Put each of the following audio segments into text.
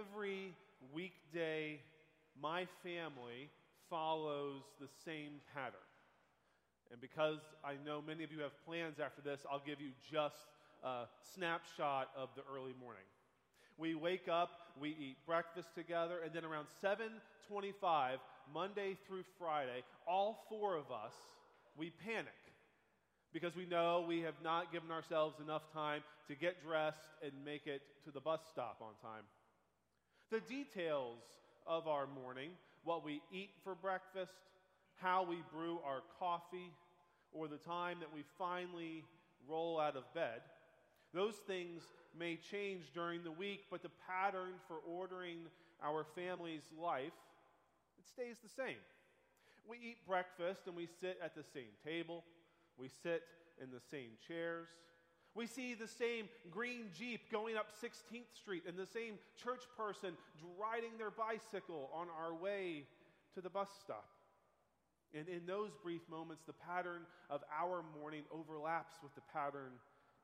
every weekday, my family follows the same pattern. And because I know many of you have plans after this, I'll give you just a snapshot of the early morning. We wake up, we eat breakfast together, and then around 7:25, Monday through Friday, all four of us, we panic because we know we have not given ourselves enough time to get dressed and make it to the bus stop on time. The details of our morning, what we eat for breakfast, how we brew our coffee, or the time that we finally roll out of bed. Those things may change during the week, but the pattern for ordering our family's life, it stays the same. We eat breakfast and we sit at the same table. We sit in the same chairs. We see the same green Jeep going up 16th Street and the same church person riding their bicycle on our way to the bus stop. And in those brief moments, the pattern of our morning overlaps with the pattern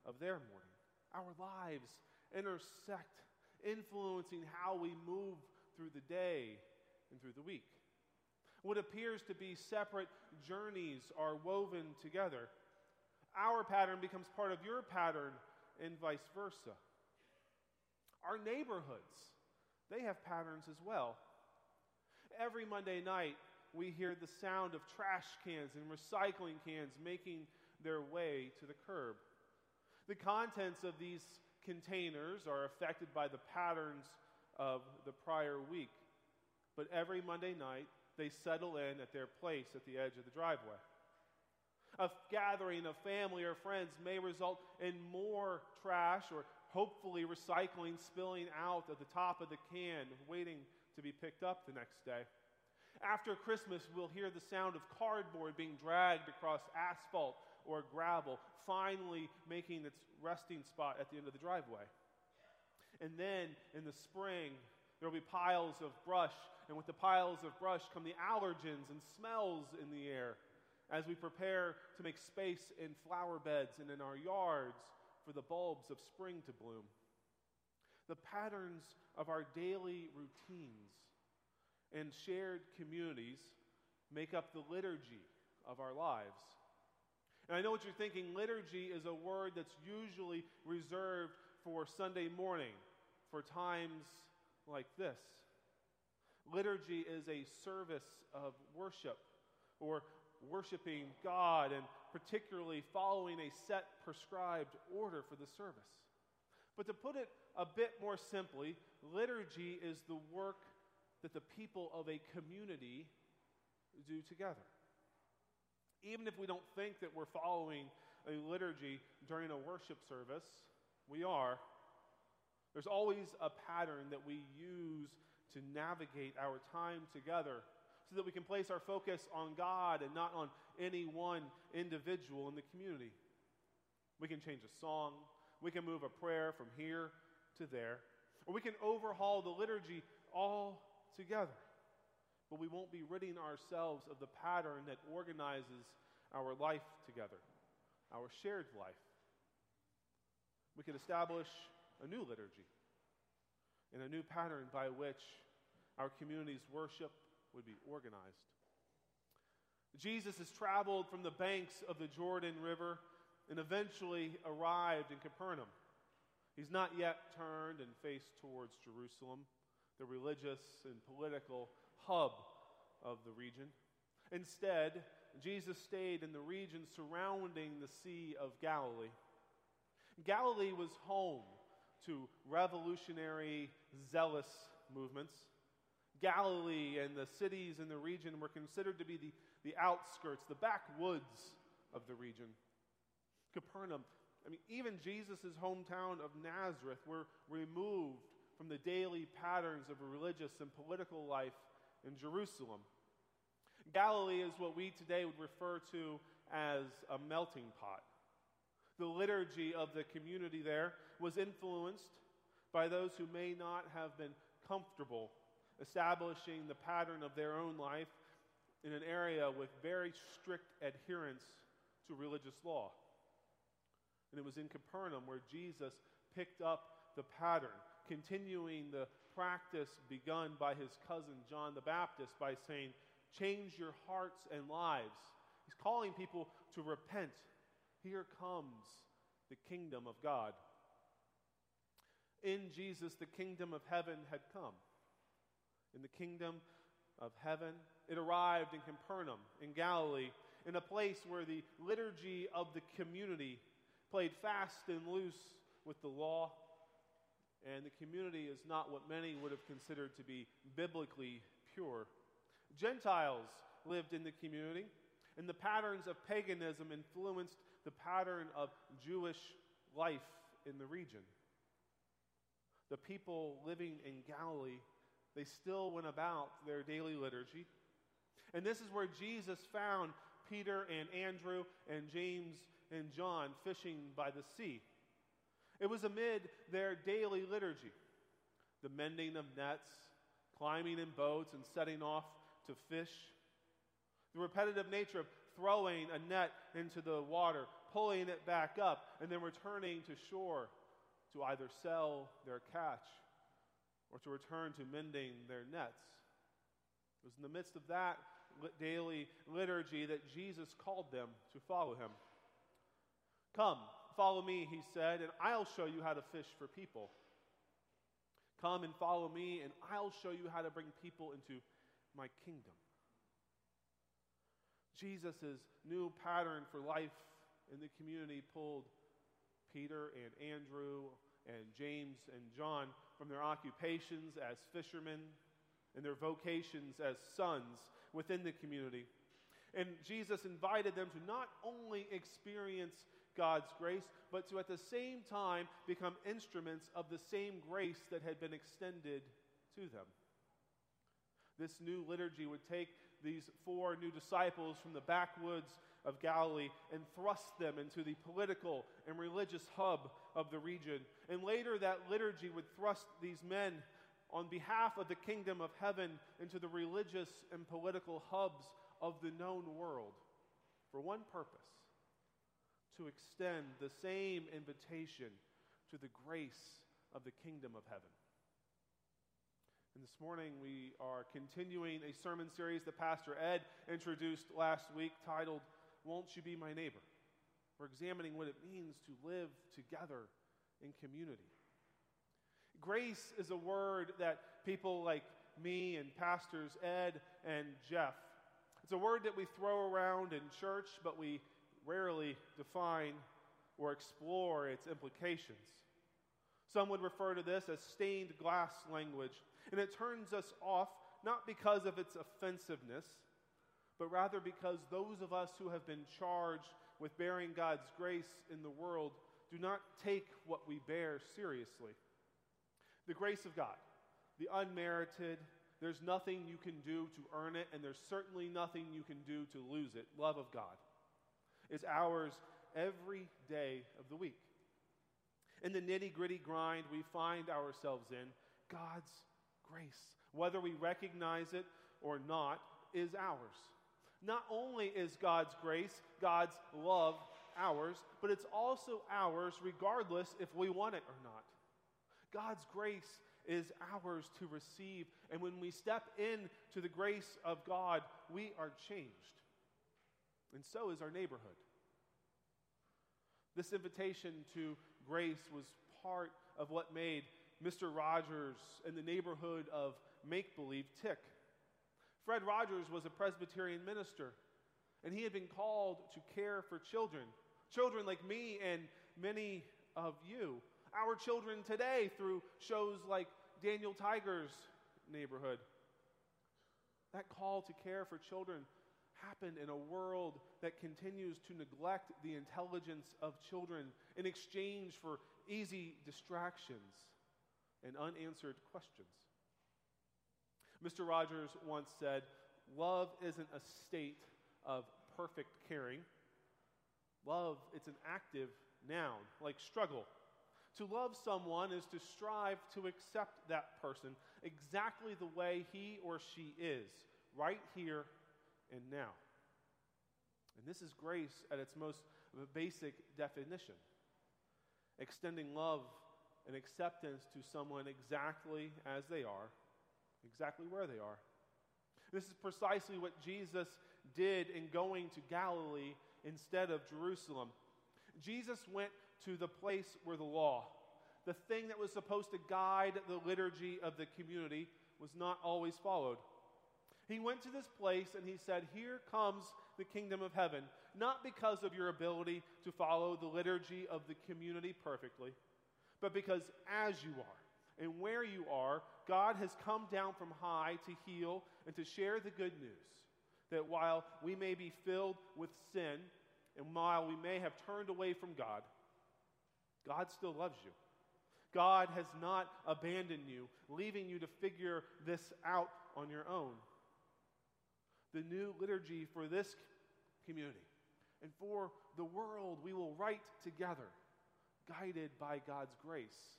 of their morning. Our lives intersect, influencing how we move through the day and through the week. What appears to be separate journeys are woven together. Our pattern becomes part of your pattern, and vice versa. Our neighborhoods, they have patterns as well. Every Monday night, we hear the sound of trash cans and recycling cans making their way to the curb. The contents of these containers are affected by the patterns of the prior week, but every Monday night they settle in at their place at the edge of the driveway. A gathering of family or friends may result in more trash or hopefully recycling spilling out at the top of the can, waiting to be picked up the next day. After Christmas, we'll hear the sound of cardboard being dragged across asphalt or gravel, finally making its resting spot at the end of the driveway. And then in the spring, there will be piles of brush, and with the piles of brush come the allergens and smells in the air as we prepare to make space in flower beds and in our yards for the bulbs of spring to bloom. The patterns of our daily routines and shared communities make up the liturgy of our lives. And I know what you're thinking liturgy is a word that's usually reserved for Sunday morning, for times like this. Liturgy is a service of worship or worshiping God and particularly following a set prescribed order for the service. But to put it a bit more simply, liturgy is the work that the people of a community do together. Even if we don't think that we're following a liturgy during a worship service, we are. There's always a pattern that we use to navigate our time together so that we can place our focus on God and not on any one individual in the community. We can change a song, we can move a prayer from here to there, or we can overhaul the liturgy all together. But we won't be ridding ourselves of the pattern that organizes our life together, our shared life. We could establish a new liturgy and a new pattern by which our communities worship would be organized. Jesus has traveled from the banks of the Jordan River and eventually arrived in Capernaum. He's not yet turned and faced towards Jerusalem the religious and political hub of the region. Instead, Jesus stayed in the region surrounding the Sea of Galilee. Galilee was home to revolutionary, zealous movements. Galilee and the cities in the region were considered to be the, the outskirts, the backwoods of the region. Capernaum, I mean, even Jesus' hometown of Nazareth were removed from the daily patterns of religious and political life in Jerusalem. Galilee is what we today would refer to as a melting pot. The liturgy of the community there was influenced by those who may not have been comfortable establishing the pattern of their own life in an area with very strict adherence to religious law. And it was in Capernaum where Jesus picked up the pattern continuing the practice begun by his cousin John the Baptist by saying, Change your hearts and lives. He's calling people to repent. Here comes the kingdom of God. In Jesus, the kingdom of heaven had come. In the kingdom of heaven, it arrived in Capernaum, in Galilee, in a place where the liturgy of the community played fast and loose with the law. And the community is not what many would have considered to be biblically pure. Gentiles lived in the community, and the patterns of paganism influenced the pattern of Jewish life in the region. The people living in Galilee, they still went about their daily liturgy. And this is where Jesus found Peter and Andrew and James and John fishing by the sea. It was amid their daily liturgy the mending of nets, climbing in boats, and setting off to fish. The repetitive nature of throwing a net into the water, pulling it back up, and then returning to shore to either sell their catch or to return to mending their nets. It was in the midst of that daily liturgy that Jesus called them to follow him. Come, follow me, he said, and I'll show you how to fish for people. Come and follow me, and I'll show you how to bring people into my kingdom. Jesus' new pattern for life in the community pulled Peter and Andrew and James and John from their occupations as fishermen and their vocations as sons within the community. And Jesus invited them to not only experience God's grace, but to at the same time become instruments of the same grace that had been extended to them. This new liturgy would take these four new disciples from the backwoods of Galilee and thrust them into the political and religious hub of the region. And later, that liturgy would thrust these men on behalf of the kingdom of heaven into the religious and political hubs of the known world for one purpose to extend the same invitation to the grace of the kingdom of heaven. And this morning we are continuing a sermon series that Pastor Ed introduced last week titled, Won't You Be My Neighbor? We're examining what it means to live together in community. Grace is a word that people like me and pastors Ed and Jeff, it's a word that we throw around in church, but we rarely define or explore its implications. Some would refer to this as stained glass language and it turns us off not because of its offensiveness, but rather because those of us who have been charged with bearing God's grace in the world do not take what we bear seriously. The grace of God, the unmerited, there's nothing you can do to earn it, and there's certainly nothing you can do to lose it. Love of God is ours every day of the week. In the nitty gritty grind we find ourselves in, God's grace, whether we recognize it or not, is ours. Not only is God's grace, God's love ours, but it's also ours regardless if we want it or not. God's grace is ours to receive, and when we step into the grace of God, we are changed. And so is our neighborhood. This invitation to grace was part of what made Mr. Rogers in the neighborhood of make believe tick. Fred Rogers was a Presbyterian minister, and he had been called to care for children, children like me and many of you. Our children today through shows like Daniel Tiger's neighborhood. That call to care for children happened in a world that continues to neglect the intelligence of children in exchange for easy distractions and unanswered questions. Mr. Rogers once said, Love isn't a state of perfect caring. Love, it's an active noun, like struggle. To love someone is to strive to accept that person exactly the way he or she is, right here and now. And this is grace at its most basic definition extending love and acceptance to someone exactly as they are, exactly where they are. This is precisely what Jesus did in going to Galilee instead of Jerusalem. Jesus went to the place where the law, the thing that was supposed to guide the liturgy of the community, was not always followed. He went to this place and he said, Here comes the kingdom of heaven, not because of your ability to follow the liturgy of the community perfectly, but because as you are and where you are, God has come down from high to heal and to share the good news that while we may be filled with sin and while we may have turned away from God, God still loves you. God has not abandoned you, leaving you to figure this out on your own. The new liturgy for this community and for the world we will write together, guided by God's grace,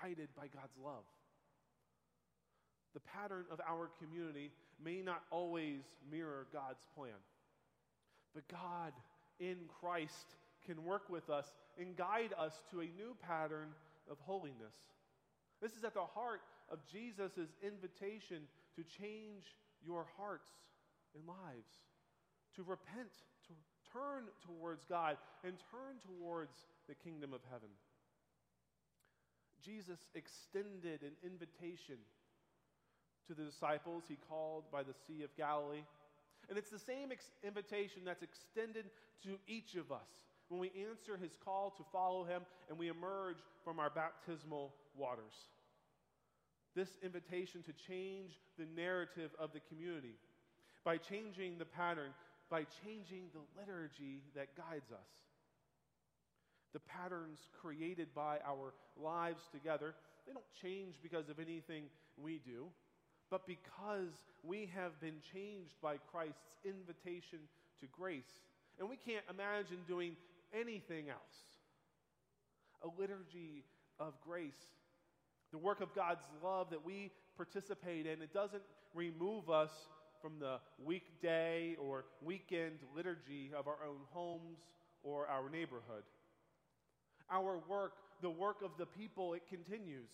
guided by God's love. The pattern of our community may not always mirror God's plan, but God in Christ can work with us and guide us to a new pattern of holiness. This is at the heart of Jesus' invitation to change your hearts and lives, to repent, to turn towards God, and turn towards the kingdom of heaven. Jesus extended an invitation to the disciples he called by the Sea of Galilee. And it's the same ex- invitation that's extended to each of us when we answer his call to follow him and we emerge from our baptismal waters. This invitation to change the narrative of the community by changing the pattern, by changing the liturgy that guides us. The patterns created by our lives together, they don't change because of anything we do, but because we have been changed by Christ's invitation to grace. And we can't imagine doing anything else. A liturgy of grace, the work of God's love that we participate in, it doesn't remove us from the weekday or weekend liturgy of our own homes or our neighborhood. Our work, the work of the people, it continues.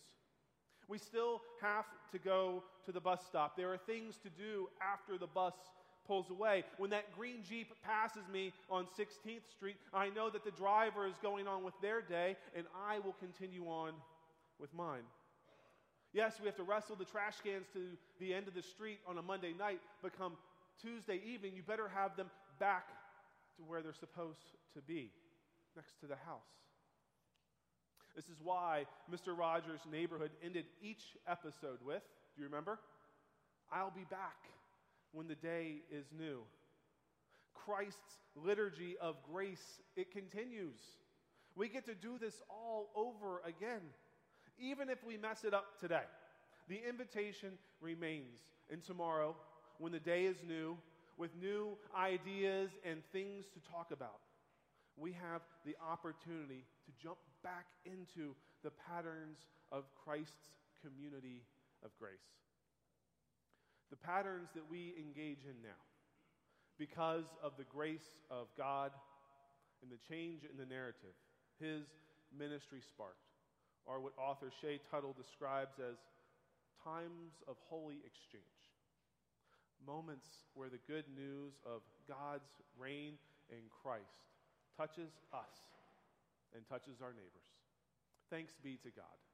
We still have to go to the bus stop. There are things to do after the bus pulls away. When that green Jeep passes me on 16th Street, I know that the driver is going on with their day, and I will continue on with mine. Yes, we have to wrestle the trash cans to the end of the street on a Monday night, but come Tuesday evening, you better have them back to where they're supposed to be, next to the house. This is why Mr. Rogers' neighborhood ended each episode with do you remember? I'll be back when the day is new. Christ's liturgy of grace, it continues. We get to do this all over again, even if we mess it up today. The invitation remains. And tomorrow, when the day is new, with new ideas and things to talk about, we have the opportunity to jump back into the patterns of Christ's community of grace. The patterns that we engage in now, because of the grace of God and the change in the narrative, his ministry sparked, are what author Shea Tuttle describes as times of holy exchange. Moments where the good news of God's reign in Christ touches us and touches our neighbors. Thanks be to God.